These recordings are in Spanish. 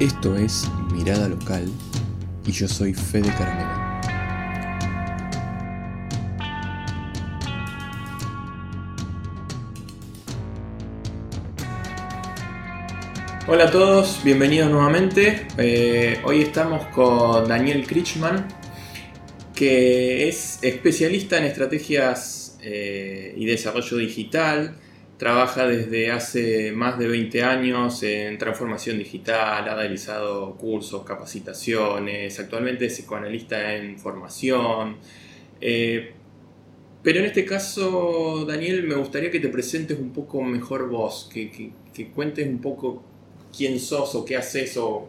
Esto es Mirada Local y yo soy Fede Caramelo. Hola a todos, bienvenidos nuevamente. Eh, hoy estamos con Daniel Krichman, que es especialista en estrategias eh, y desarrollo digital. Trabaja desde hace más de 20 años en transformación digital, ha realizado cursos, capacitaciones, actualmente es psicoanalista en formación. Eh, pero en este caso, Daniel, me gustaría que te presentes un poco mejor vos, que, que cuentes un poco quién sos o qué haces o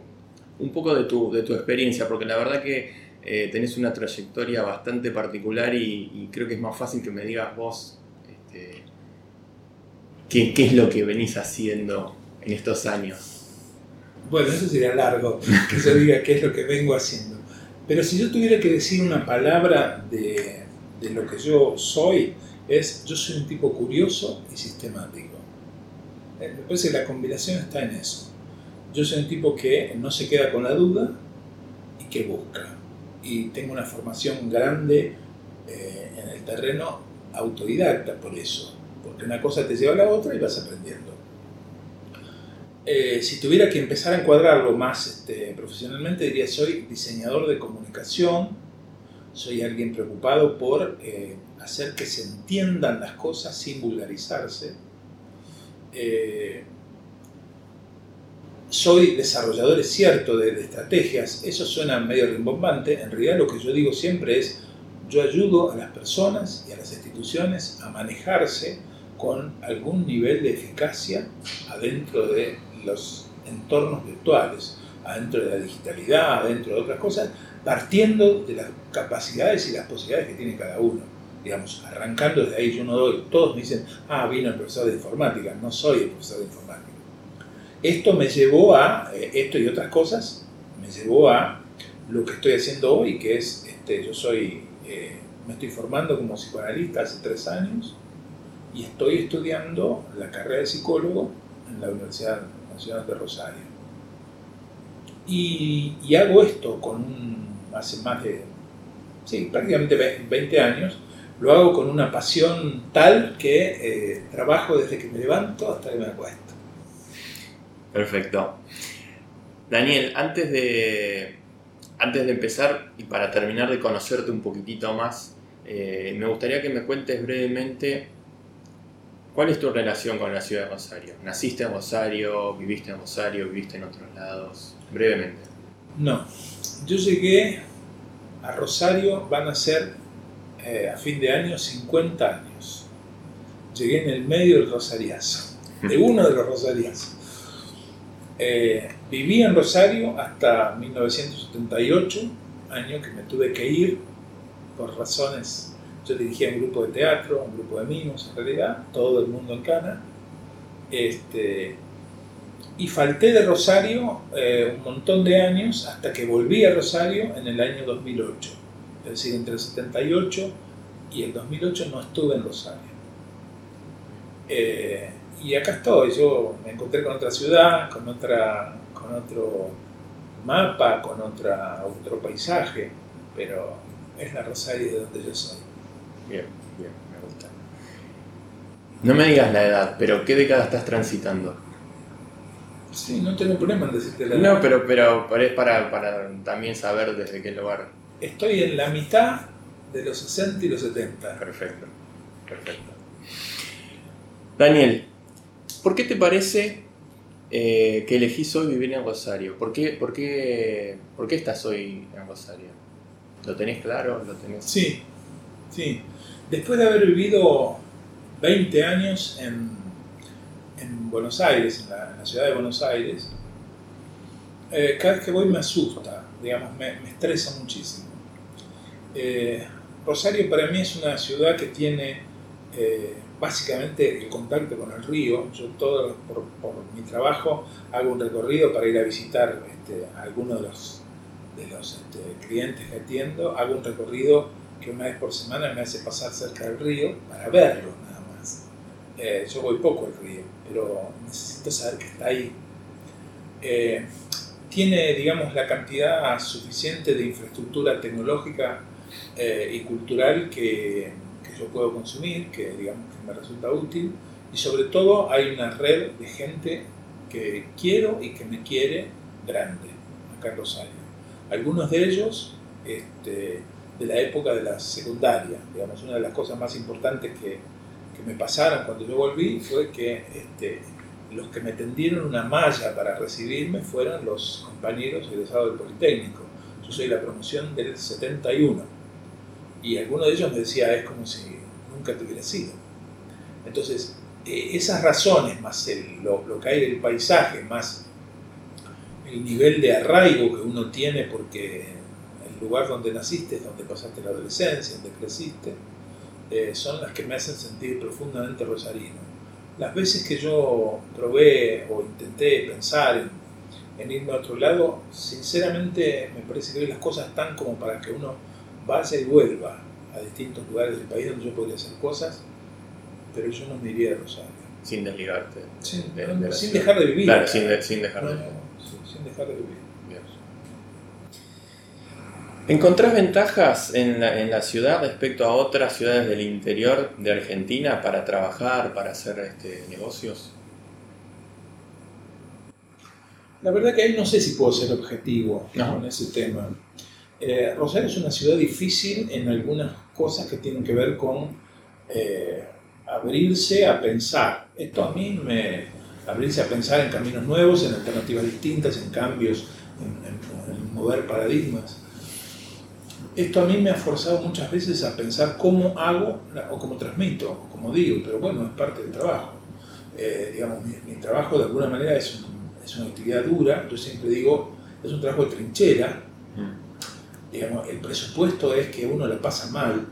un poco de tu, de tu experiencia, porque la verdad que eh, tenés una trayectoria bastante particular y, creo que es más fácil que me digas vos este, qué, es lo que venís haciendo en estos años. Bueno, eso sería largo, que yo diga qué es lo que vengo haciendo. Pero si yo tuviera que decir una palabra de, de lo que yo soy, es yo soy un tipo curioso y sistemático. Eh, me parece que la combinación está en eso. Yo soy un tipo que no se queda con la duda y que busca. Y tengo una formación grande eh, en el terreno autodidacta por eso. Porque una cosa te lleva a la otra y vas aprendiendo. Eh, si tuviera que empezar a encuadrarlo más este, profesionalmente, diría soy diseñador de comunicación, soy alguien preocupado por eh, hacer que se entiendan las cosas sin vulgarizarse soy desarrollador, es cierto, de, estrategias, eso suena medio rimbombante, en realidad lo que yo digo siempre es, yo ayudo a las personas y a las instituciones a manejarse con algún nivel de eficacia adentro de los entornos virtuales, adentro de la digitalidad, adentro de otras cosas, partiendo de las capacidades y las posibilidades que tiene cada uno. Digamos, arrancando desde ahí, yo no doy, todos me dicen, ah, vino el profesor de informática, no soy el profesor de informática esto me llevó a, eh, esto y otras cosas, me llevó a lo que estoy haciendo hoy, que es, este, yo soy, eh, me estoy formando como psicoanalista hace tres años y estoy estudiando la carrera de psicólogo en la Universidad Nacional de Rosario. Y, hago esto con un, hace más de, sí, prácticamente 20 años, lo hago con una pasión tal que eh, trabajo desde que me levanto hasta que me acuesto. Perfecto. Daniel, antes de, antes de empezar y para terminar de conocerte un poquitito más, eh, me gustaría que me cuentes brevemente cuál es tu relación con la ciudad de Rosario. ¿Naciste en Rosario? ¿Viviste en Rosario? ¿Viviste en otros lados? Brevemente. No, yo llegué a Rosario, van a ser eh, a fin de año 50 años. Llegué en el medio del Rosariazo, de uno de los Rosariazos. Eh, viví en Rosario hasta 1978, año que me tuve que ir por razones. Yo dirigía un grupo de teatro, un grupo de mimos en realidad, todo el mundo en Cana. Este, y falté de Rosario eh, un montón de años hasta que volví a Rosario en el año 2008. Es decir, entre el 78 y el 2008 no estuve en Rosario. Eh, y acá estoy, yo me encontré con otra ciudad, con, otra, con otro mapa, con otro paisaje, pero es la Rosario de donde yo soy. Bien, bien, me gusta. No me digas la edad, pero ¿qué década estás transitando? Sí, no tengo problema en decirte la edad. No, pero, pero, es para, para también saber desde qué lugar. Estoy en la mitad de los 60 y los 70. Perfecto, perfecto. Daniel, ¿Por qué te parece eh, que elegís hoy vivir en Rosario? ¿Por qué, por, qué, ¿Por qué estás hoy en Rosario? ¿Lo tenés claro? ¿Lo tenés? Sí, sí. Después de haber vivido 20 años en, en Buenos Aires, en la, ciudad de Buenos Aires, eh, cada vez que voy me asusta, digamos, me, estresa muchísimo. Eh, Rosario para mí es una ciudad que tiene básicamente el contacto con el río. Yo todo por, mi trabajo hago un recorrido para ir a visitar este, a algunos de los, de los este, clientes que atiendo. Hago un recorrido que una vez por semana me hace pasar cerca del río para verlo nada más. Eh, yo voy poco al río, pero necesito saber que está ahí. Eh, tiene, digamos, la cantidad suficiente de infraestructura tecnológica eh, y cultural que, que, yo puedo consumir, que, digamos, que me resulta útil, y sobre todo hay una red de gente que quiero y que me quiere grande acá en Rosario. Algunos de ellos este, de la época de la secundaria, digamos, una de las cosas más importantes que, que me pasaron cuando yo volví fue que este, los que me tendieron una malla para recibirme fueron los compañeros egresados del Politécnico. Yo soy la promoción del 71 y alguno de ellos me decía, es como si nunca te hubiera sido. Entonces, eh, esas razones, más el, lo, lo, que hay del paisaje, más el nivel de arraigo que uno tiene porque lugar donde naciste donde pasaste la adolescencia, donde creciste, eh, son las que me hacen sentir profundamente rosarino las veces que yo probé o intenté pensar en, en, irme a otro lado, sinceramente me parece que las cosas están como para que uno vaya y vuelva a distintos lugares del país donde yo podría hacer cosas, pero yo no me iría de Rosario. Sin desligarte. Sin, de, de sin dejar de vivir. Claro, sin, de, sin dejar no, de no, sin, sin dejar de vivir. ¿Encontrás ventajas en la, en la, ciudad respecto a otras ciudades del interior de Argentina para trabajar, para hacer este, negocios? La verdad que ahí no sé si puedo ser objetivo no. con ese tema. Eh, Rosario es una ciudad difícil en algunas cosas que tienen que ver con eh, abrirse a pensar. Esto a mí me... abrirse a pensar en caminos nuevos, en alternativas distintas, en cambios, en, en, en mover paradigmas esto a mí me ha forzado muchas veces a pensar cómo hago o cómo transmito, o cómo digo, pero bueno, es parte del trabajo. Eh, digamos, mi, mi, trabajo de alguna manera es, un, es, una actividad dura, yo siempre digo, es un trabajo de trinchera. Mm. Digamos, el presupuesto es que uno la pasa mal.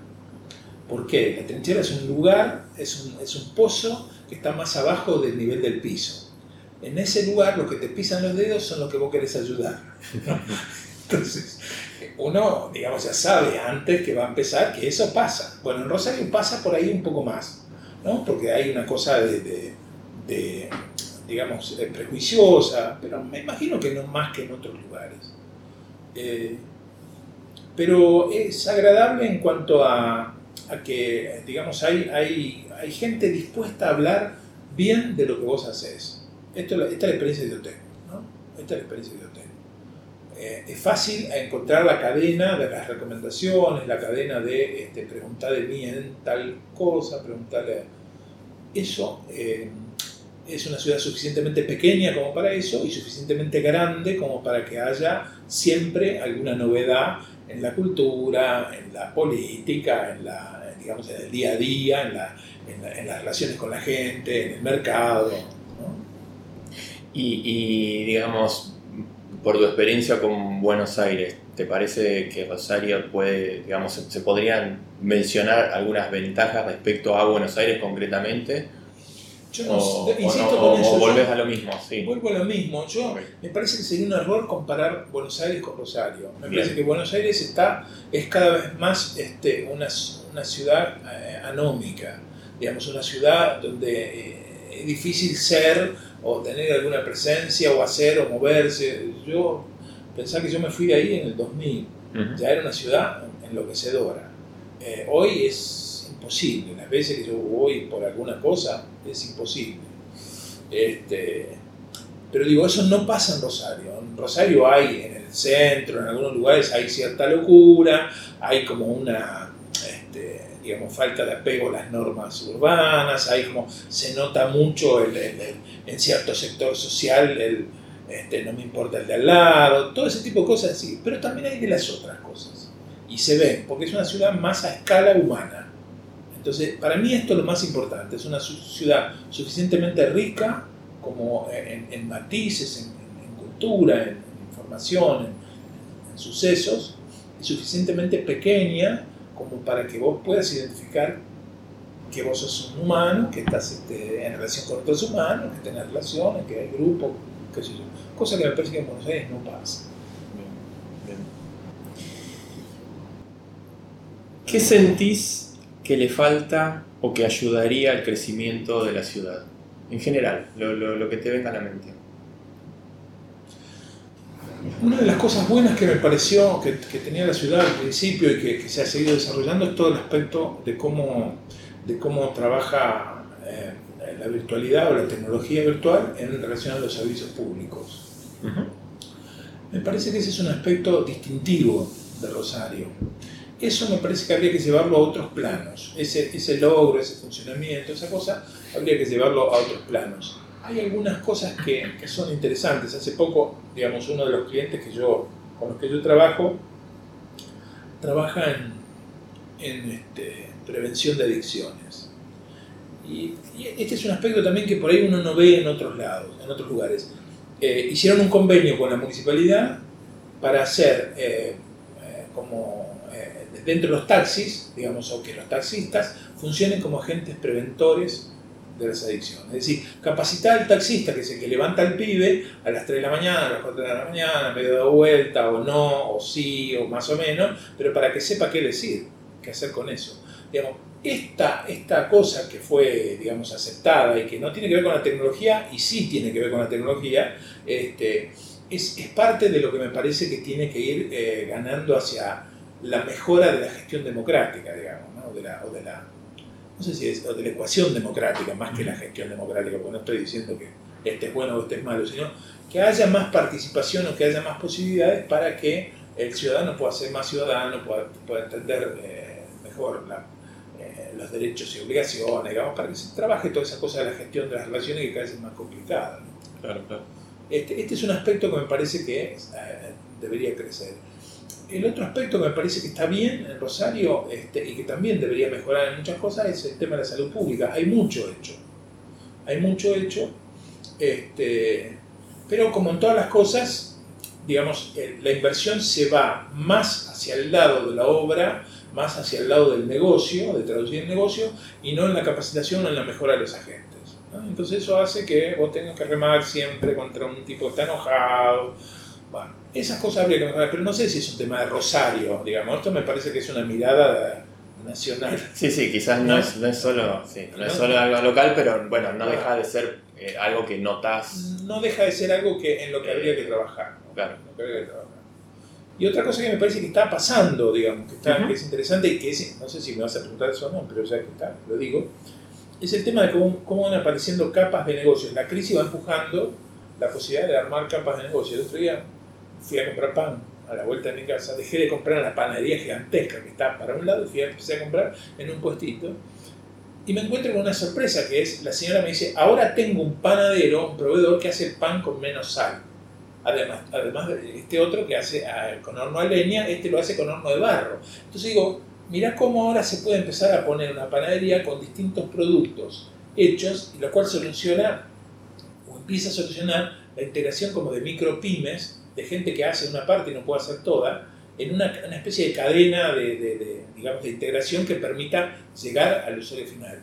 ¿Por qué? La trinchera es un lugar, es un, es un pozo que está más abajo del nivel del piso. En ese lugar, los que te pisan los dedos son los que vos querés ayudar. Entonces, uno, digamos, ya sabe antes que va a empezar que eso pasa. Bueno, en Rosario pasa por ahí un poco más, ¿no? Porque hay una cosa de, de, digamos, de prejuiciosa, pero me imagino que no más que en otros lugares. Eh, pero es agradable en cuanto a, a que, digamos, hay, hay, hay, gente dispuesta a hablar bien de lo que vos haces. Esta es la experiencia de hotel, ¿no? Esta es la experiencia de hotel eh, es fácil encontrar la cadena de las recomendaciones, la cadena de este, preguntar de mí en tal cosa, preguntarle. Eso eh, es una ciudad suficientemente pequeña como para eso y suficientemente grande como para que haya siempre alguna novedad en la cultura, en la política, en, la, digamos, en el día a día, en, la, en, la, en las relaciones con la gente, en el mercado. ¿no? Y, y digamos, por tu experiencia con Buenos Aires, ¿te parece que Rosario puede, digamos, se podrían mencionar algunas ventajas respecto a Buenos Aires concretamente? Yo no, o, insisto o no, con eso. O volvés yo, a lo mismo, sí. Vuelvo a lo mismo. Yo, okay. Me parece que sería un error comparar Buenos Aires con Rosario. Me Bien. parece que Buenos Aires está, es cada vez más este, una, una ciudad eh, anómica. Digamos, una ciudad donde eh, es difícil ser o tener alguna presencia o hacer o moverse. Yo pensaba que yo me fui de ahí en el 2000, uh -huh. ya era una ciudad enloquecedora. Eh, hoy es imposible, las veces que yo voy por alguna cosa es imposible. Este, pero digo, eso no pasa en Rosario. En Rosario hay, en el centro, en algunos lugares hay cierta locura, hay como una, digamos, falta de apego a las normas urbanas, hay como, se nota mucho en cierto sector social el, este, no me importa el de al lado, todo ese tipo de cosas así, pero también hay de las otras cosas. Y se ven, porque es una ciudad más a escala humana. Entonces, para mí esto es lo más importante, es una ciudad suficientemente rica como en, en matices, en, en, cultura, en, información, en, sucesos, y suficientemente pequeña como para que vos puedas identificar que vos sos un humano, que estás este, en relación con otros humanos, que tenés relaciones, que hay grupos, qué sé yo. Cosa que me parece que en Buenos Aires no pasa. Bien, bien. ¿Qué sentís que le falta o que ayudaría al crecimiento de la ciudad? En general, lo, lo, lo que te venga a la mente. Una de las cosas buenas que me pareció que, tenía la ciudad al principio y que, se ha seguido desarrollando es todo el aspecto de cómo, de cómo trabaja eh, la virtualidad o la tecnología virtual en relación a los servicios públicos. Me parece que ese es un aspecto distintivo de Rosario. Eso me parece que habría que llevarlo a otros planos. Ese, ese logro, ese funcionamiento, esa cosa, habría que llevarlo a otros planos hay algunas cosas que, son interesantes. Hace poco, digamos, uno de los clientes que yo, con los que yo trabajo, trabaja en, este, prevención de adicciones. Y, este es un aspecto también que por ahí uno no ve en otros lados, en otros lugares. Eh, hicieron un convenio con la municipalidad para hacer eh, eh, como dentro de los taxis, digamos, o que los taxistas funcionen como agentes preventores de las adicciones. Es decir, capacitar al taxista, que es el que levanta al pibe a las 3 de la mañana, a las 4 de la mañana, medio de vuelta, o no, o sí, o más o menos, pero para que sepa qué decir, qué hacer con eso. Digamos, esta, esta cosa que fue, digamos, aceptada y que no tiene que ver con la tecnología, y sí tiene que ver con la tecnología, este, es, es parte de lo que me parece que tiene que ir eh, ganando hacia la mejora de la gestión democrática, digamos, ¿no? o de la no sé si es de la ecuación democrática más que la gestión democrática, porque no estoy diciendo que este es bueno o este es malo, sino que haya más participación o que haya más posibilidades para que el ciudadano pueda ser más ciudadano, pueda, entender eh, mejor eh, los derechos y obligaciones, digamos, para que se trabaje toda esa cosa de la gestión de las relaciones que cada vez es más complicada. Claro, claro. Este, este, es un aspecto que me parece que eh, debería crecer el otro aspecto que me parece que está bien en Rosario este, y que también debería mejorar en muchas cosas es el tema de la salud pública. Hay mucho hecho. Hay mucho hecho. Este, pero como en todas las cosas, digamos, la inversión se va más hacia el lado de la obra, más hacia el lado del negocio, de traducir el negocio, y no en la capacitación o en la mejora de los agentes. Entonces eso hace que vos tengas que remar siempre contra un tipo que está enojado, esas cosas habría que mejorar, pero no sé si es un tema de Rosario, digamos. Esto me parece que es una mirada nacional. Sí, sí, quizás no, es, no es, solo, no, es solo algo local, pero bueno, no deja de ser eh, algo que notas. No deja de ser algo que, en lo que habría que trabajar. Claro. Y otra cosa que me parece que está pasando, digamos, que, está, que es interesante y que es, no sé si me vas a preguntar eso o no, pero ya que está, lo digo, es el tema de cómo, cómo van apareciendo capas de negocios. La crisis va empujando la posibilidad de armar capas de negocio. El otro día fui a comprar pan a la vuelta de mi casa, dejé de comprar en la panadería gigantesca que está para un lado y fui a, empecé a comprar en un puestito. Y me encuentro con una sorpresa que es, la señora me dice, ahora tengo un panadero, un proveedor que hace pan con menos sal. Además, además de este otro que hace ah, con horno a leña, este lo hace con horno de barro. Entonces digo, mira cómo ahora se puede empezar a poner una panadería con distintos productos hechos, y lo cual soluciona o empieza a solucionar la integración como de micro pymes de gente que hace una parte y no puede hacer toda, en una, especie de cadena de, digamos, de integración que permita llegar al usuario final.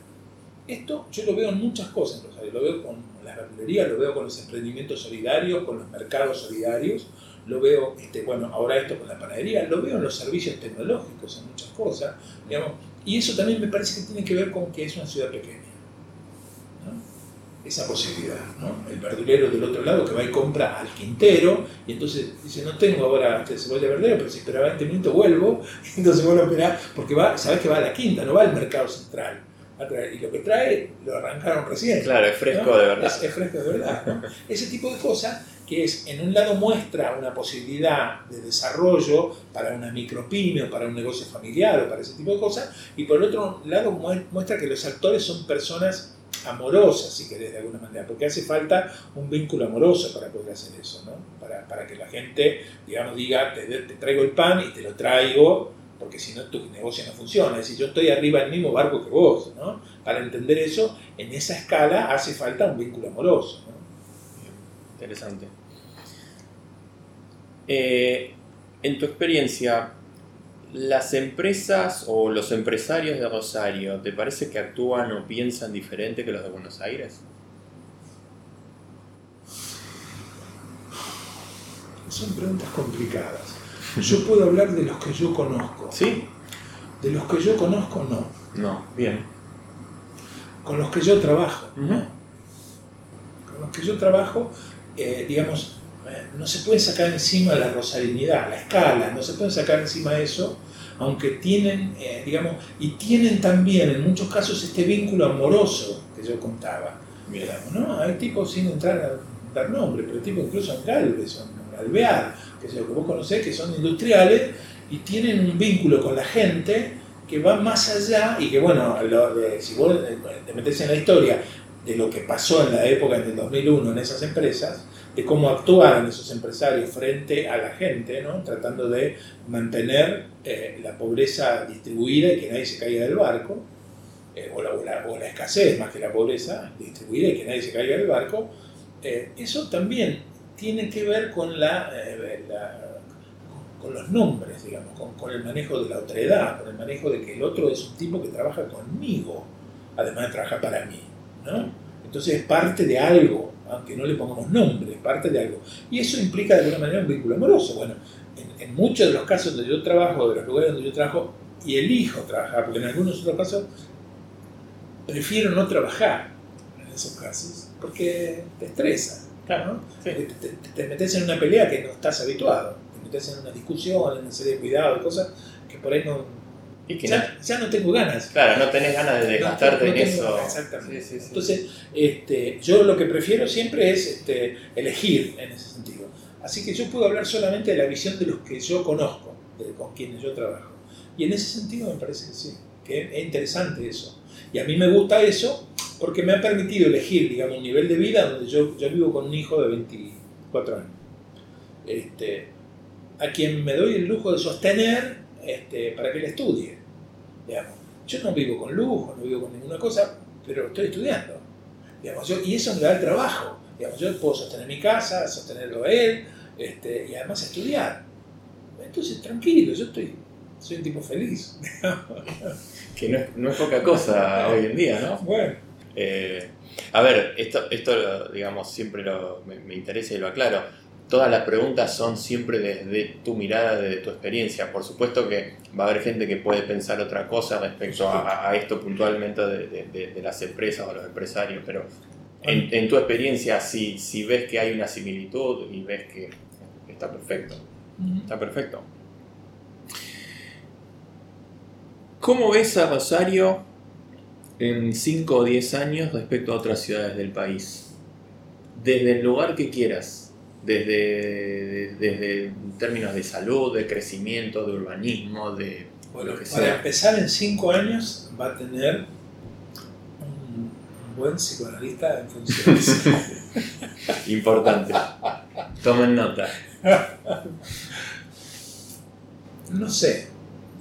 Esto yo lo veo en muchas cosas, lo veo con las verdulerías, lo veo con los emprendimientos solidarios, con los mercados solidarios, lo veo, este, bueno, ahora esto con la panadería, lo veo en los servicios tecnológicos, en muchas cosas, digamos, y eso también me parece que tiene que ver con que es una ciudad pequeña esa posibilidad. ¿no? El verdulero del otro lado que va y compra al quintero y entonces dice, no tengo ahora este cebolla verdulero, pero si esperaba 20 minutos vuelvo, y entonces vuelvo a esperar, porque va, sabes que va a la quinta, no va al mercado central. Y lo que trae lo arrancaron recién. Claro, es fresco de verdad. Es, fresco de verdad. Ese tipo de cosas que es, en un lado muestra una posibilidad de desarrollo para una micropyme o para un negocio familiar o para ese tipo de cosas, y por el otro lado muestra que los actores son personas amorosa, si querés, de alguna manera, porque hace falta un vínculo amoroso para poder hacer eso, ¿no? Para, para que la gente, digamos, diga, te, traigo el pan y te lo traigo, porque si no tu negocio no funciona. Es decir, yo estoy arriba del mismo barco que vos, ¿no? Para entender eso, en esa escala hace falta un vínculo amoroso. Interesante. Eh, en tu experiencia, las empresas o los empresarios de Rosario, ¿te parece que actúan o piensan diferente que los de Buenos Aires? Son preguntas complicadas. Yo puedo hablar de los que yo conozco. ¿Sí? De los que yo conozco, no. No, bien. Con los que yo trabajo. Con los que yo trabajo, eh, digamos, no se puede sacar encima la rosalinidad, la escala, no se puede sacar encima eso, aunque tienen, eh, digamos, y tienen también en muchos casos este vínculo amoroso que yo contaba. Digamos, ¿no? Hay tipos sin entrar a dar nombre, pero tipos incluso en Galvez, en Alvear, que, que vos conocés, que son industriales y tienen un vínculo con la gente que va más allá y que, bueno, si vos te metes en la historia de lo que pasó en la época del 2001 en esas empresas, de cómo actuaron esos empresarios frente a la gente, ¿no? tratando de mantener eh, la pobreza distribuida y que nadie se caiga del barco, eh, o, la, o, la, escasez más que la pobreza distribuida y que nadie se caiga del barco, eh, eso también tiene que ver con, la, con los nombres, digamos, con, con, el manejo de la otredad, con el manejo de que el otro es un tipo que trabaja conmigo, además de trabajar para mí. ¿no? Entonces es parte de algo, aunque no le pongamos nombre, es parte de algo. Y eso implica de alguna manera un vínculo amoroso. Bueno, en, muchos de los casos donde yo trabajo, de los lugares donde yo trabajo, y elijo trabajar, porque en algunos otros casos prefiero no trabajar en esos casos, porque te estresa. Claro, te, te, metes en una pelea que no estás habituado, te metes en una discusión, en una serie de cuidados, cosas que por ahí no, ya, no, tengo ganas. Claro, no tenés ganas de desgastarte en eso. Exactamente. Entonces, este, yo lo que prefiero siempre es este, elegir en ese sentido. Así que yo puedo hablar solamente de la visión de los que yo conozco, de, con quienes yo trabajo. Y en ese sentido me parece que sí, que es interesante eso. Y a mí me gusta eso porque me ha permitido elegir, digamos, un nivel de vida donde yo, yo vivo con un hijo de 24 años. Este, a quien me doy el lujo de sostener este, para que él estudie. Yo no vivo con lujo, no vivo con ninguna cosa, pero estoy estudiando. y eso me da el trabajo. yo puedo sostener mi casa, sostenerlo a él, este, y además estudiar. Entonces, tranquilo, yo estoy, soy un tipo feliz. que no es, poca cosa hoy en día, ¿no? Bueno. Eh, a ver, esto, esto digamos, siempre me, me interesa y lo aclaro todas las preguntas son siempre desde tu mirada, desde tu experiencia. Por supuesto que va a haber gente que puede pensar otra cosa respecto a, esto puntualmente de, las empresas o los empresarios, pero en, tu experiencia, si, si, ves que hay una similitud y ves que está perfecto, está perfecto. ¿Cómo ves a Rosario en 5 o 10 años respecto a otras ciudades del país? Desde el lugar que quieras desde, desde términos de salud, de crecimiento, de urbanismo, de bueno, lo que sea. Para empezar, en cinco años va a tener un, buen psicoanalista en funciones. Importante. Tomen nota. No sé,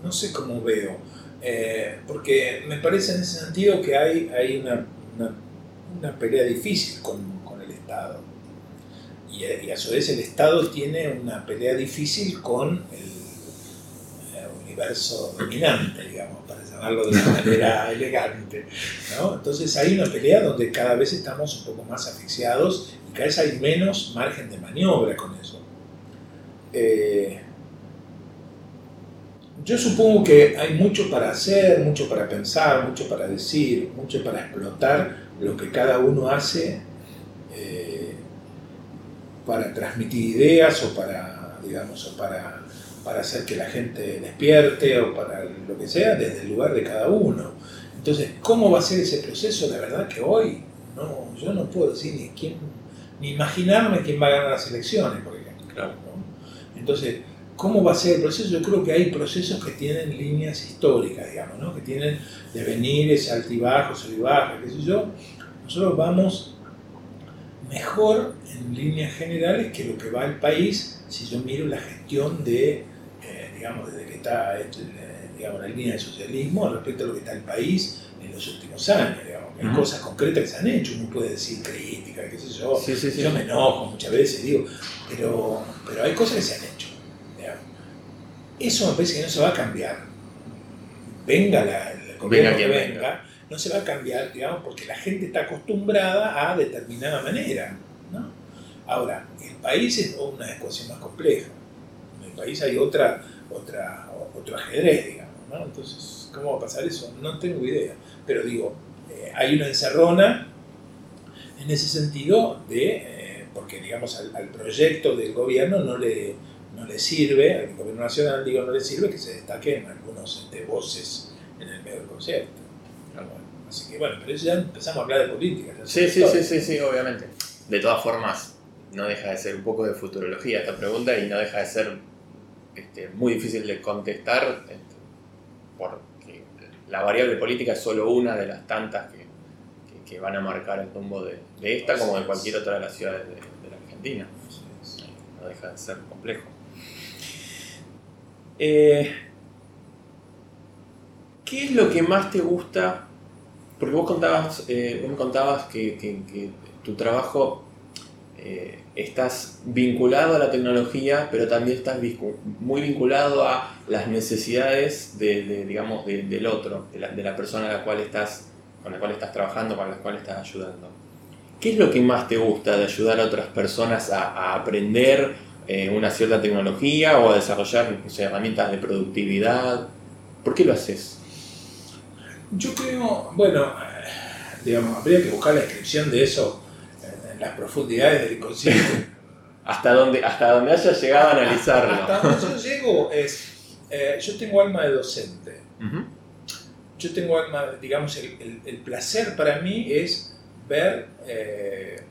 no sé cómo veo. Eh, porque me parece en ese sentido que hay, hay una, una, pelea difícil con, con el Estado y, a su vez el Estado tiene una pelea difícil con el, eh, universo dominante, digamos, para llamarlo de una manera elegante. Entonces hay una pelea donde cada vez estamos un poco más asfixiados y cada vez hay menos margen de maniobra con eso. Eh, yo supongo que hay mucho para hacer, mucho para pensar, mucho para decir, mucho para explotar lo que cada uno hace para transmitir ideas o para, digamos, o para, para hacer que la gente despierte o para lo que sea, desde el lugar de cada uno. Entonces, ¿cómo va a ser ese proceso? La verdad que hoy no, yo no puedo decir ni quién, ni imaginarme quién va a ganar las elecciones, por ejemplo. Claro. Entonces, ¿cómo va a ser el proceso? Yo creo que hay procesos que tienen líneas históricas, digamos, ¿no? que tienen devenires, altibajos, altibajos, qué sé yo. Nosotros vamos mejor en líneas generales que lo que va el país si yo miro la gestión de, eh, digamos, desde que está eh, digamos, la línea del socialismo respecto a lo que está el país en los últimos años. Digamos. Hay cosas concretas que se han hecho, uno puede decir crítica, qué sé yo. yo me enojo muchas veces, digo, pero, pero hay cosas que se han hecho. Eso me parece que no se va a cambiar. Venga la, el gobierno que venga no se va a cambiar, digamos, porque la gente está acostumbrada a determinada manera. ¿no? Ahora, el país es una ecuación más compleja. En el país hay otra, otra, otro ajedrez, digamos. ¿no? Entonces, ¿cómo va a pasar eso? No tengo idea. Pero digo, eh, hay una encerrona en ese sentido de, eh, porque digamos al, proyecto del gobierno no le, no le sirve, al gobierno nacional digo no le sirve que se destaquen algunos este, voces en el medio del concierto. Así que bueno, pero eso ya empezamos a hablar de política. Sí, sí, sí, sí, sí, obviamente. De todas formas, no deja de ser un poco de futurología esta pregunta y no deja de ser este, muy difícil de contestar este, porque la variable política es solo una de las tantas que, que- que van a marcar el rumbo de, de esta como de cualquier otra de las ciudades de, de la Argentina. No deja de ser complejo. Eh, ¿Qué es lo que más te gusta? Porque vos contabas, eh, vos me contabas que, tu trabajo eh, estás vinculado a la tecnología, pero también estás muy vinculado a las necesidades de, digamos, de- del otro, de la, persona a la cual estás, con la cual estás trabajando, con la cual estás ayudando. ¿Qué es lo que más te gusta de ayudar a otras personas a, aprender eh, una cierta tecnología o a desarrollar no sé, herramientas de productividad? ¿Por qué lo haces? Yo creo, bueno, eh, digamos, habría que buscar la descripción de eso en, en las profundidades del inconsciente. Hasta donde, hasta donde hayas llegado a analizarlo. Hasta donde yo llego es, eh, yo tengo alma de docente. Yo tengo alma, digamos, el, el- el placer para mí es ver, eh,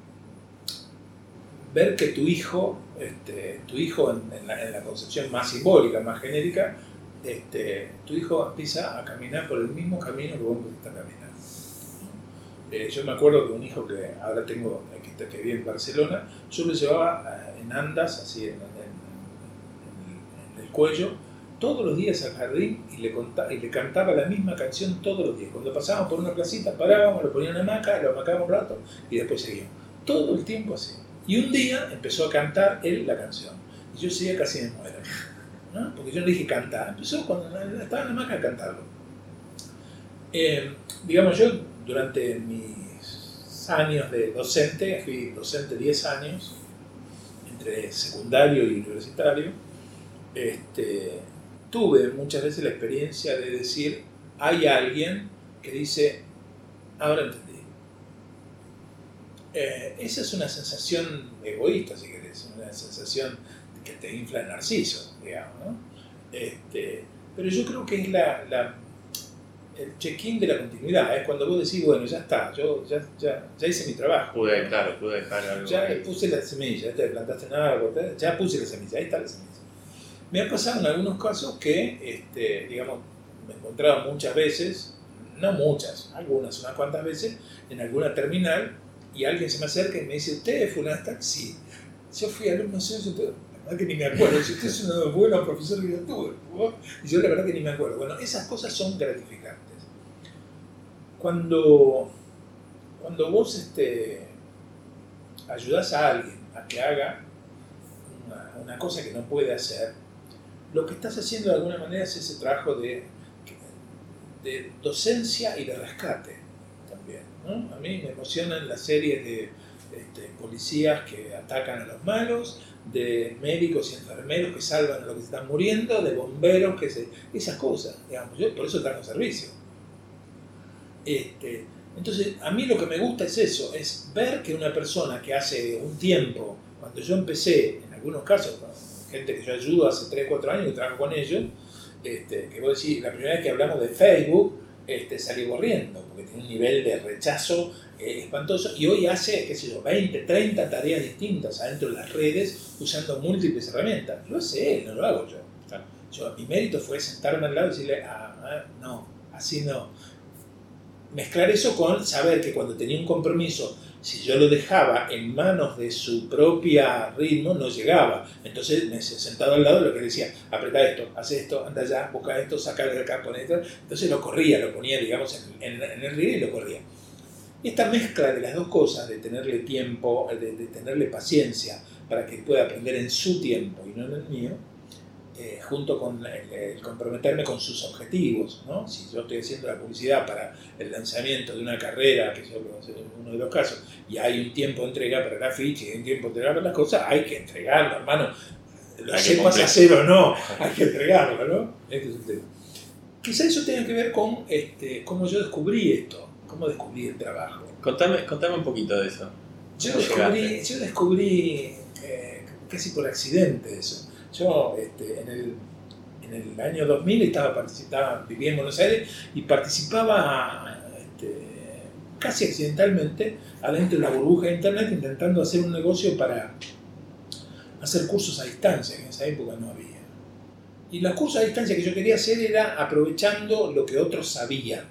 ver que tu hijo, este, tu hijo en, en la, en la concepción más simbólica, más genérica, este, tu hijo empieza a caminar por el mismo camino que vos empezaste a. Eh, yo me acuerdo que un hijo que ahora tengo, que, está- que vive en Barcelona, yo lo llevaba eh, en andas, así en, el cuello, todos los días al jardín y le, conta- y le cantaba la misma canción todos los días. Cuando pasábamos por una placita, parábamos, lo ponían en una hamaca, lo amacábamos un rato y después seguíamos. Todo el tiempo así. Y un día empezó a cantar él la canción. Y yo seguía casi me muero. ¿No? Porque yo le dije cantar. Empezó cuando estaba en la hamaca a cantarlo. Eh, digamos, yo durante mis años de docente, fui docente 10 años, entre secundario y universitario, este, tuve muchas veces la experiencia de decir, hay alguien que dice, ahora entendí. Eh, esa es una sensación egoísta, si querés, una sensación que te infla el narciso, digamos, ¿no? Este, pero yo creo que es la, la- el check-in de la continuidad, es cuando vos decís, bueno, ya está, yo ya, ya, ya hice mi trabajo. Pude, claro, pude dejar algo. Ya ahí. puse la semilla, ya te plantaste un árbol, ya puse la semilla, ahí está la semilla. Me ha pasado en algunos casos que, este, digamos, me he encontrado muchas veces, no muchas, algunas, unas cuantas veces, en alguna terminal y alguien se me acerca y me dice, ¿usted es fulano? Sí. Yo fui alumno yo, la que ni me acuerdo, si usted es los buenos profesores que yo tuve, y yo la verdad que ni me acuerdo. Bueno, esas cosas son gratificantes. Cuando, cuando vos este, ayudás a alguien a que haga una, cosa que no puede hacer, lo que estás haciendo de alguna manera es ese trabajo de, de docencia y de rescate también. A mí me emocionan las series de este, policías que atacan a los malos, de médicos y enfermeros que salvan a los que están muriendo, de bomberos que se... esas cosas, digamos, yo por eso trajo servicio. Este, entonces, a mí lo que me gusta es eso, es ver que una persona que hace un tiempo, cuando yo empecé, en algunos casos, gente que yo ayudo hace 3, 4 años y trabajo con ellos, este, que vos decís, la primera vez que hablamos de Facebook, este, salí corriendo, porque tiene un nivel de rechazo eh, espantoso, y hoy hace, qué sé yo, 20, 30 tareas distintas adentro de las redes, usando múltiples herramientas. Lo hace él, no lo hago yo. yo mi mérito fue sentarme al lado y decirle, ah, ah, no, así no mezclar eso con saber que cuando tenía un compromiso, si yo lo dejaba en manos de su propia ritmo, no llegaba. Entonces, me sentado al lado, lo que decía, apretá esto, haz esto, anda allá, busca esto, saca de acá, pon esto. Entonces lo corría, lo ponía, digamos, en, el río y lo corría. Esta mezcla de las dos cosas, de tenerle tiempo, de tenerle paciencia para que pueda aprender en su tiempo y no en el mío, eh, junto con el, el comprometerme con sus objetivos. ¿no? Si yo estoy haciendo la publicidad para el lanzamiento de una carrera, que es uno de los casos, y hay un tiempo de entrega para el afiche y hay un tiempo de entrega para las cosas, hay que entregarlo, hermano. Lo sepas hacer o no, hay que entregarlo, ¿no? Este es el tema. Quizá eso tenga que ver con este, cómo yo descubrí esto, cómo descubrí el trabajo. Contame, contame un poquito de eso. Yo descubrí, yo descubrí eh, casi por accidente eso. Yo este, en, el, en el año 2000 estaba, participaba, vivía en Buenos Aires y participaba este, casi accidentalmente adentro de la burbuja de Internet intentando hacer un negocio para hacer cursos a distancia, que en esa época no había. Y los cursos a distancia que yo quería hacer era aprovechando lo que otros sabían.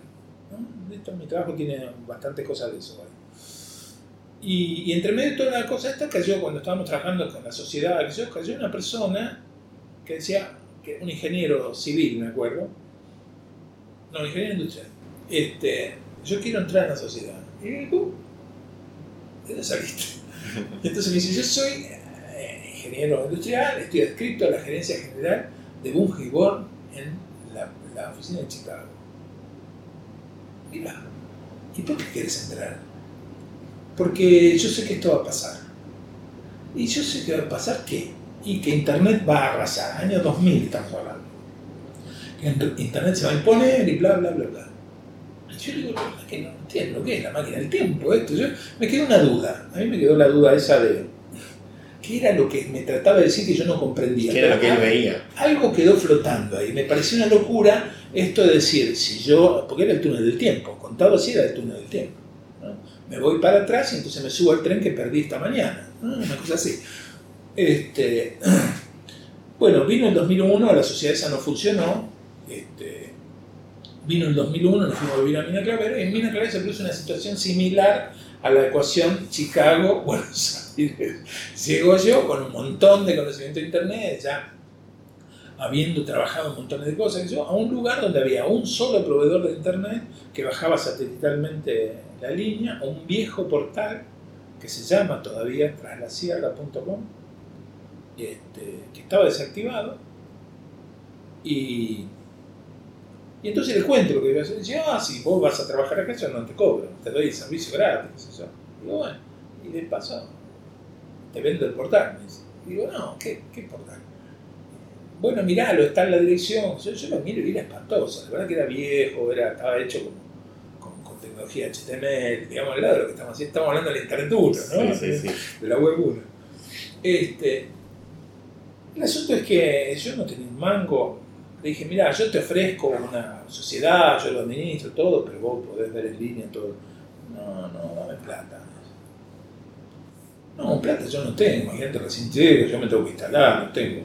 mi trabajo tiene bastantes cosas de eso. Y, entre medio de toda la cosa esta cayó, cuando estábamos trabajando con la sociedad, cayó una persona que decía, que un ingeniero civil, me acuerdo, no, ingeniero industrial, este, yo quiero entrar en la sociedad. Y digo, ¿de dónde saliste? Entonces me dice, yo soy eh, ingeniero industrial, estoy adscrito a la gerencia general de Bunge y Born en la, oficina de Chicago. Mira, ¿y por qué quieres entrar? Porque yo sé que esto va a pasar. Y yo sé que va a pasar qué? Y que Internet va a arrasar. Año 2000 estamos hablando. Que Internet se va a imponer y bla, bla, bla, bla. Yo digo, es que no entiendo qué es la máquina del tiempo, esto. Yo, me quedó una duda. A mí me quedó la duda esa de ¿Qué era lo que me trataba de decir que yo no comprendía? ¿Qué era lo que él veía? Algo quedó flotando ahí. Me pareció una locura esto de decir, si yo, porque era el túnel del tiempo, contado así era el túnel del tiempo. Me voy para atrás y entonces me subo al tren que perdí esta mañana. Una cosa así. Este, bueno, vino el 2001, la sociedad esa no funcionó. Este, vino el 2001, nos fuimos a vivir a Mina Clavero y en Mina Clavero se produce una situación similar a la ecuación Chicago-Buenos Aires. Llego yo con un montón de conocimiento de Internet, ya habiendo trabajado montón de cosas, yo, a un lugar donde había un solo proveedor de Internet que bajaba satelitalmente la línea, un viejo portal que se llama todavía traslasierra.com, este, que estaba desactivado, y y entonces les cuento lo que iba a hacer. Dice, ah, si vos vas a trabajar acá, yo no te cobro, te doy el servicio gratis. Eso. Digo, bueno, y de paso, te vendo el portal. Digo, no, ¿qué, qué portal? Bueno, miralo, está en la dirección. Yo, yo lo miro y era espantoso. La verdad que era viejo, era, estaba hecho con, con, tecnología HTML, digamos, al lado de lo que estamos haciendo. Estamos hablando de la Internet 1, ¿no? Sí, sí, sí. De la web 1. Este, el asunto es que yo no tenía un mango le dije, mira, yo te ofrezco una sociedad, yo lo administro, todo, pero vos podés ver en línea todo. No, no, dame plata. No, plata yo no tengo, imagínate recién llego, yo me tengo que instalar, no tengo.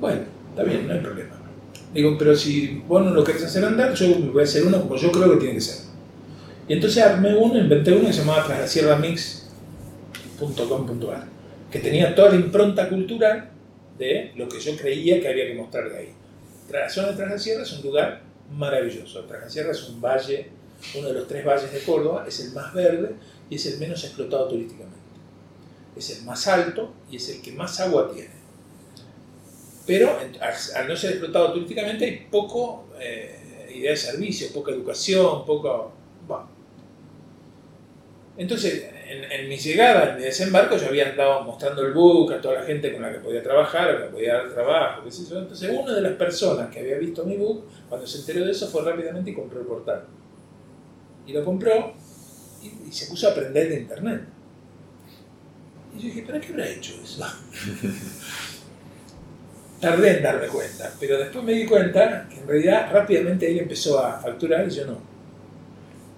Bueno, está bien, no hay problema. Digo, pero si vos no lo querés hacer andar, yo voy a hacer uno como yo creo que tiene que ser. Y entonces armé uno, inventé uno que se llamaba traslasierramix.com.ar, que tenía toda la impronta cultural de lo que yo creía que había que mostrar de ahí. La zona de Tras es un lugar maravilloso. Tras es un valle, uno de los tres valles de Córdoba, es el más verde y es el menos explotado turísticamente. Es el más alto y es el que más agua tiene. Pero al no ser explotado turísticamente hay poco eh, idea de servicio, poca educación, poco... Entonces, en, mi llegada, en mi desembarco, yo había andado mostrando el book a toda la gente con la que podía trabajar, que me podía dar trabajo, qué sé yo. Entonces, una de las personas que había visto mi book, cuando se enteró de eso, fue rápidamente y compró el portal. Y lo compró y, se puso a aprender de internet. Y yo dije, ¿para qué habrá hecho eso? Tardé en darme cuenta, pero después me di cuenta que en realidad rápidamente él empezó a facturar y yo no.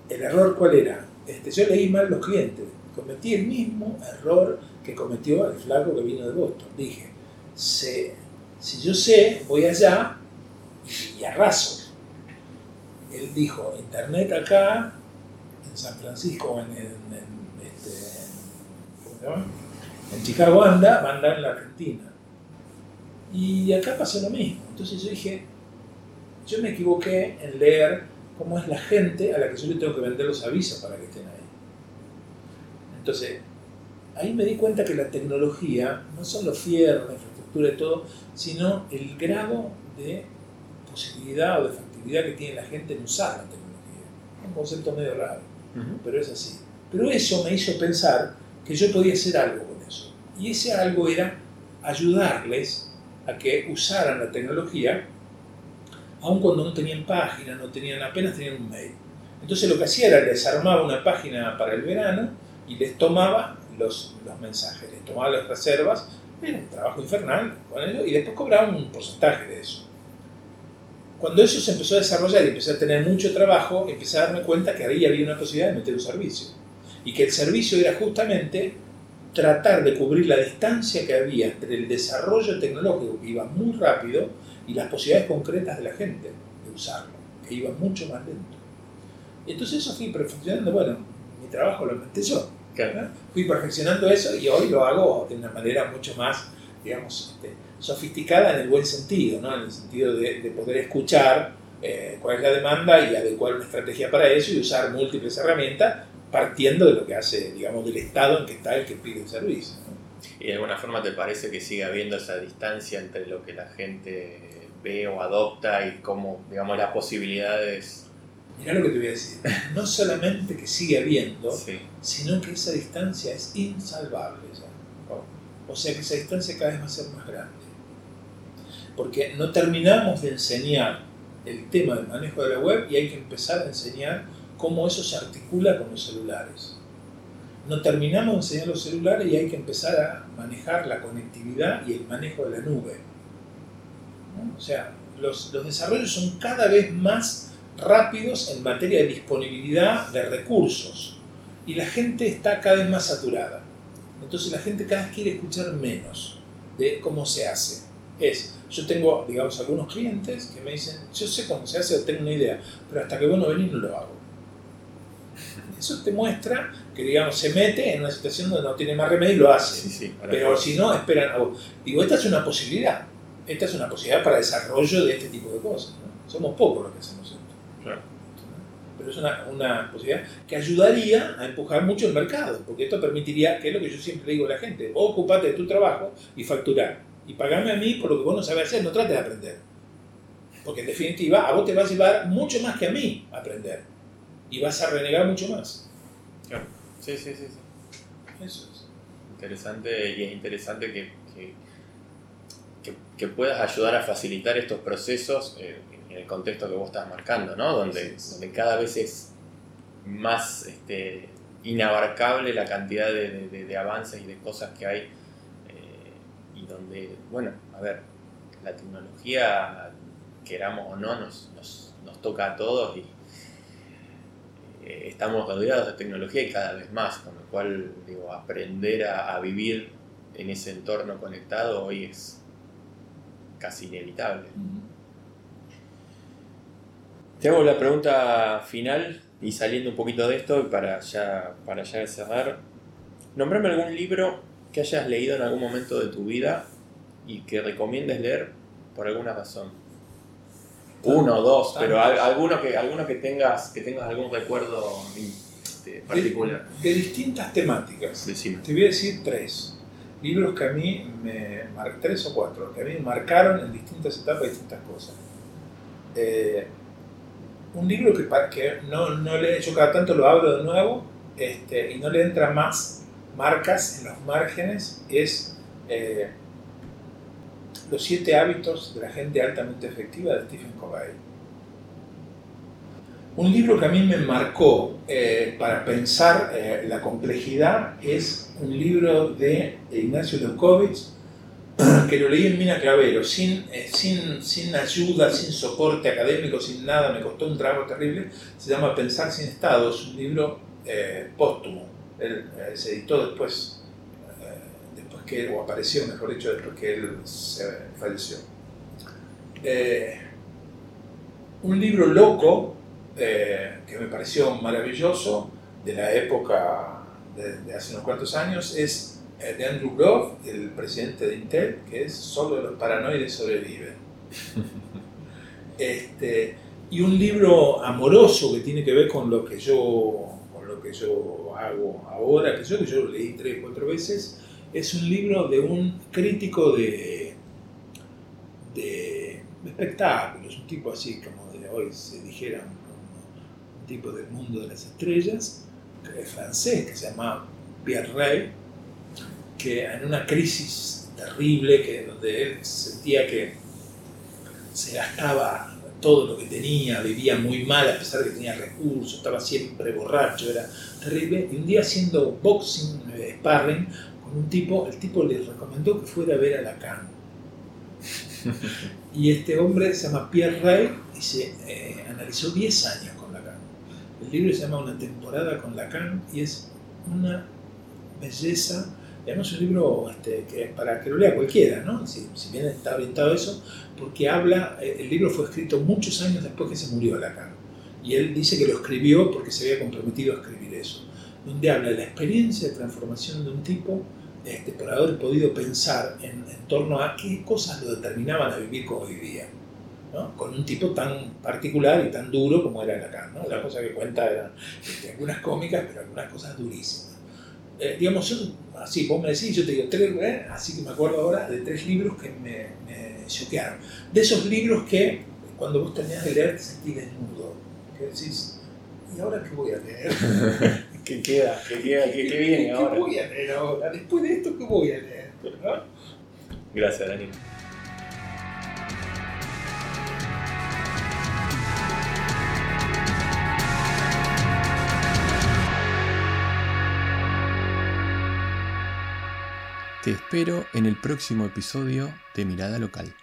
¿El error cuál era? Este, yo leí mal los clientes cometí el mismo error que cometió el flaco que vino de Boston. Dije, si yo sé, voy allá y arraso. Él dijo, internet acá, en San Francisco, en, este, en Chicago anda, va a andar en la Argentina. Y acá pasó lo mismo. Entonces yo dije, yo me equivoqué en leer cómo es la gente a la que yo le tengo que vender los avisos para que estén ahí. Entonces, ahí me di cuenta que la tecnología no son los fierros, la infraestructura y todo, sino el grado de posibilidad o de factibilidad que tiene la gente en usar la tecnología. Un concepto medio raro, pero es así. Pero eso me hizo pensar que yo podía hacer algo con eso. Y ese algo era ayudarles a que usaran la tecnología, aun cuando no tenían página, no tenían apenas tenían un mail. Entonces lo que hacía era desarmaba una página para el verano y les tomaba los, los mensajes, les tomaba las reservas, era un trabajo infernal ellos, y después cobraba un porcentaje de eso. Cuando eso se empezó a desarrollar y empecé a tener mucho trabajo, empecé a darme cuenta que ahí había una posibilidad de meter un servicio. Y que el servicio era justamente tratar de cubrir la distancia que había entre el desarrollo tecnológico, que iba muy rápido, y las posibilidades concretas de la gente de usarlo, que iba mucho más lento. Entonces eso fui perfeccionando, bueno, mi trabajo lo inventé yo. Fui perfeccionando eso y hoy lo hago de una manera mucho más, digamos, este, sofisticada en el buen sentido, ¿no? en el sentido de, poder escuchar eh, cuál es la demanda y adecuar una estrategia para eso y usar múltiples herramientas partiendo de lo que hace, digamos, del estado en que está el que pide el servicio. ¿Y de alguna forma te parece que sigue habiendo esa distancia entre lo que la gente ve o adopta y cómo, digamos, las posibilidades Mirá lo que te voy a decir. No solamente que sigue habiendo, sino que esa distancia es insalvable O sea que esa distancia cada vez va a ser más grande. Porque no terminamos de enseñar el tema del manejo de la web y hay que empezar a enseñar cómo eso se articula con los celulares. No terminamos de enseñar los celulares y hay que empezar a manejar la conectividad y el manejo de la nube. O sea, los, los desarrollos son cada vez más rápidos en materia de disponibilidad de recursos. Y la gente está cada vez más saturada. Entonces la gente cada vez quiere escuchar menos de cómo se hace. Es, yo tengo, digamos, algunos clientes que me dicen, yo sé cómo se hace, tengo una idea, pero hasta que vos no venís no lo hago. Eso te muestra que, digamos, se mete en una situación donde no tiene más remedio y lo hace. pero si no, esperan a vos. Digo, esta es una posibilidad. Esta es una posibilidad para desarrollo de este tipo de cosas. Somos pocos los que hacemos esto. Pero es una, una, posibilidad que ayudaría a empujar mucho el mercado, porque esto permitiría, que es lo que yo siempre digo a la gente, vos ocupate de tu trabajo y facturar, y pagame a mí por lo que vos no sabes hacer, no trates de aprender. Porque en definitiva a vos te va a llevar mucho más que a mí aprender, y vas a renegar mucho más. Claro. Sí, sí, sí. sí. Eso es. Interesante, y es interesante que, que, que, puedas ayudar a facilitar estos procesos. Eh, en el contexto que vos estás marcando, ¿no? Donde, donde cada vez es más este, inabarcable la cantidad de, avances y de cosas que hay eh, y donde, bueno, a ver, la tecnología, queramos o no, nos, nos, toca a todos y eh, estamos rodeados de tecnología y cada vez más, con lo cual, digo, aprender a, vivir en ese entorno conectado hoy es casi inevitable. Te hago la pregunta final y saliendo un poquito de esto para ya, para ya cerrar. Nombrame algún libro que hayas leído en algún momento de tu vida y que recomiendes leer por alguna razón. Uno o dos, pero alguno que, alguno que tengas que tengas algún recuerdo este, particular. De, distintas temáticas. Te voy a decir tres. Libros que a mí me tres o cuatro, que a mí me marcaron en distintas etapas distintas cosas. Eh, un libro que, que no, no le hecho cada tanto, lo hablo de nuevo, este, y no le entra más marcas en los márgenes, es eh, Los siete hábitos de la gente altamente efectiva de Stephen Covey. Un libro que a mí me marcó eh, para pensar eh, la complejidad es un libro de Ignacio Lukovic, que lo leí en Mina Clavero, sin, eh, sin, sin ayuda, sin soporte académico, sin nada, me costó un trabajo terrible, se llama Pensar sin Estado, es un libro eh, póstumo, él, eh, se editó después que o apareció, mejor dicho, después que él se falleció. un libro loco, que me pareció maravilloso, de la época de, de hace unos cuantos años, es eh, de Andrew Grove, el presidente de Intel, que es solo los paranoides sobreviven. Este, y un libro amoroso que tiene que ver con lo que yo, con lo que yo hago ahora, que yo, que yo lo leí tres o cuatro veces, es un libro de un crítico de, de espectáculos, un tipo así como de hoy se dijera, un, tipo del mundo de las estrellas, francés, que se llama Pierre Rey, que en una crisis terrible, que donde él sentía que se gastaba todo lo que tenía, vivía muy mal a pesar de que tenía recursos, estaba siempre borracho, era terrible. Y un día haciendo boxing, eh, sparring, un tipo, el tipo le recomendó que fuera a ver a Lacan. y este hombre se llama Pierre Rey y se eh, analizó 10 años con Lacan. El libro se llama Una temporada con Lacan y es una belleza Además es un libro este, que para que lo lea cualquiera, ¿no? Si, bien está orientado a eso, porque habla, eh, el libro fue escrito muchos años después que se murió Lacan. Y él dice que lo escribió porque se había comprometido a escribir eso. Donde habla de la experiencia de transformación de un tipo este, por haber podido pensar en, torno a qué cosas lo determinaban a vivir como vivía. ¿no? Con un tipo tan particular y tan duro como era Lacan. ¿no? Las cosas que cuenta eran este, algunas cómicas, pero algunas cosas durísimas. Eh, digamos, así, vos me decís, yo te digo tres, ¿eh? así que me acuerdo ahora de tres libros que me, me choquearon. De esos libros que cuando vos terminás de leer te sentís desnudo, que decís, ¿y ahora qué voy a leer? ¿Qué queda? ¿Qué, queda? ¿Qué, qué viene ahora? ¿Qué voy a leer ahora? Después de esto, ¿qué voy a leer? Gracias, Dani. Te espero en el próximo episodio de Mirada Local.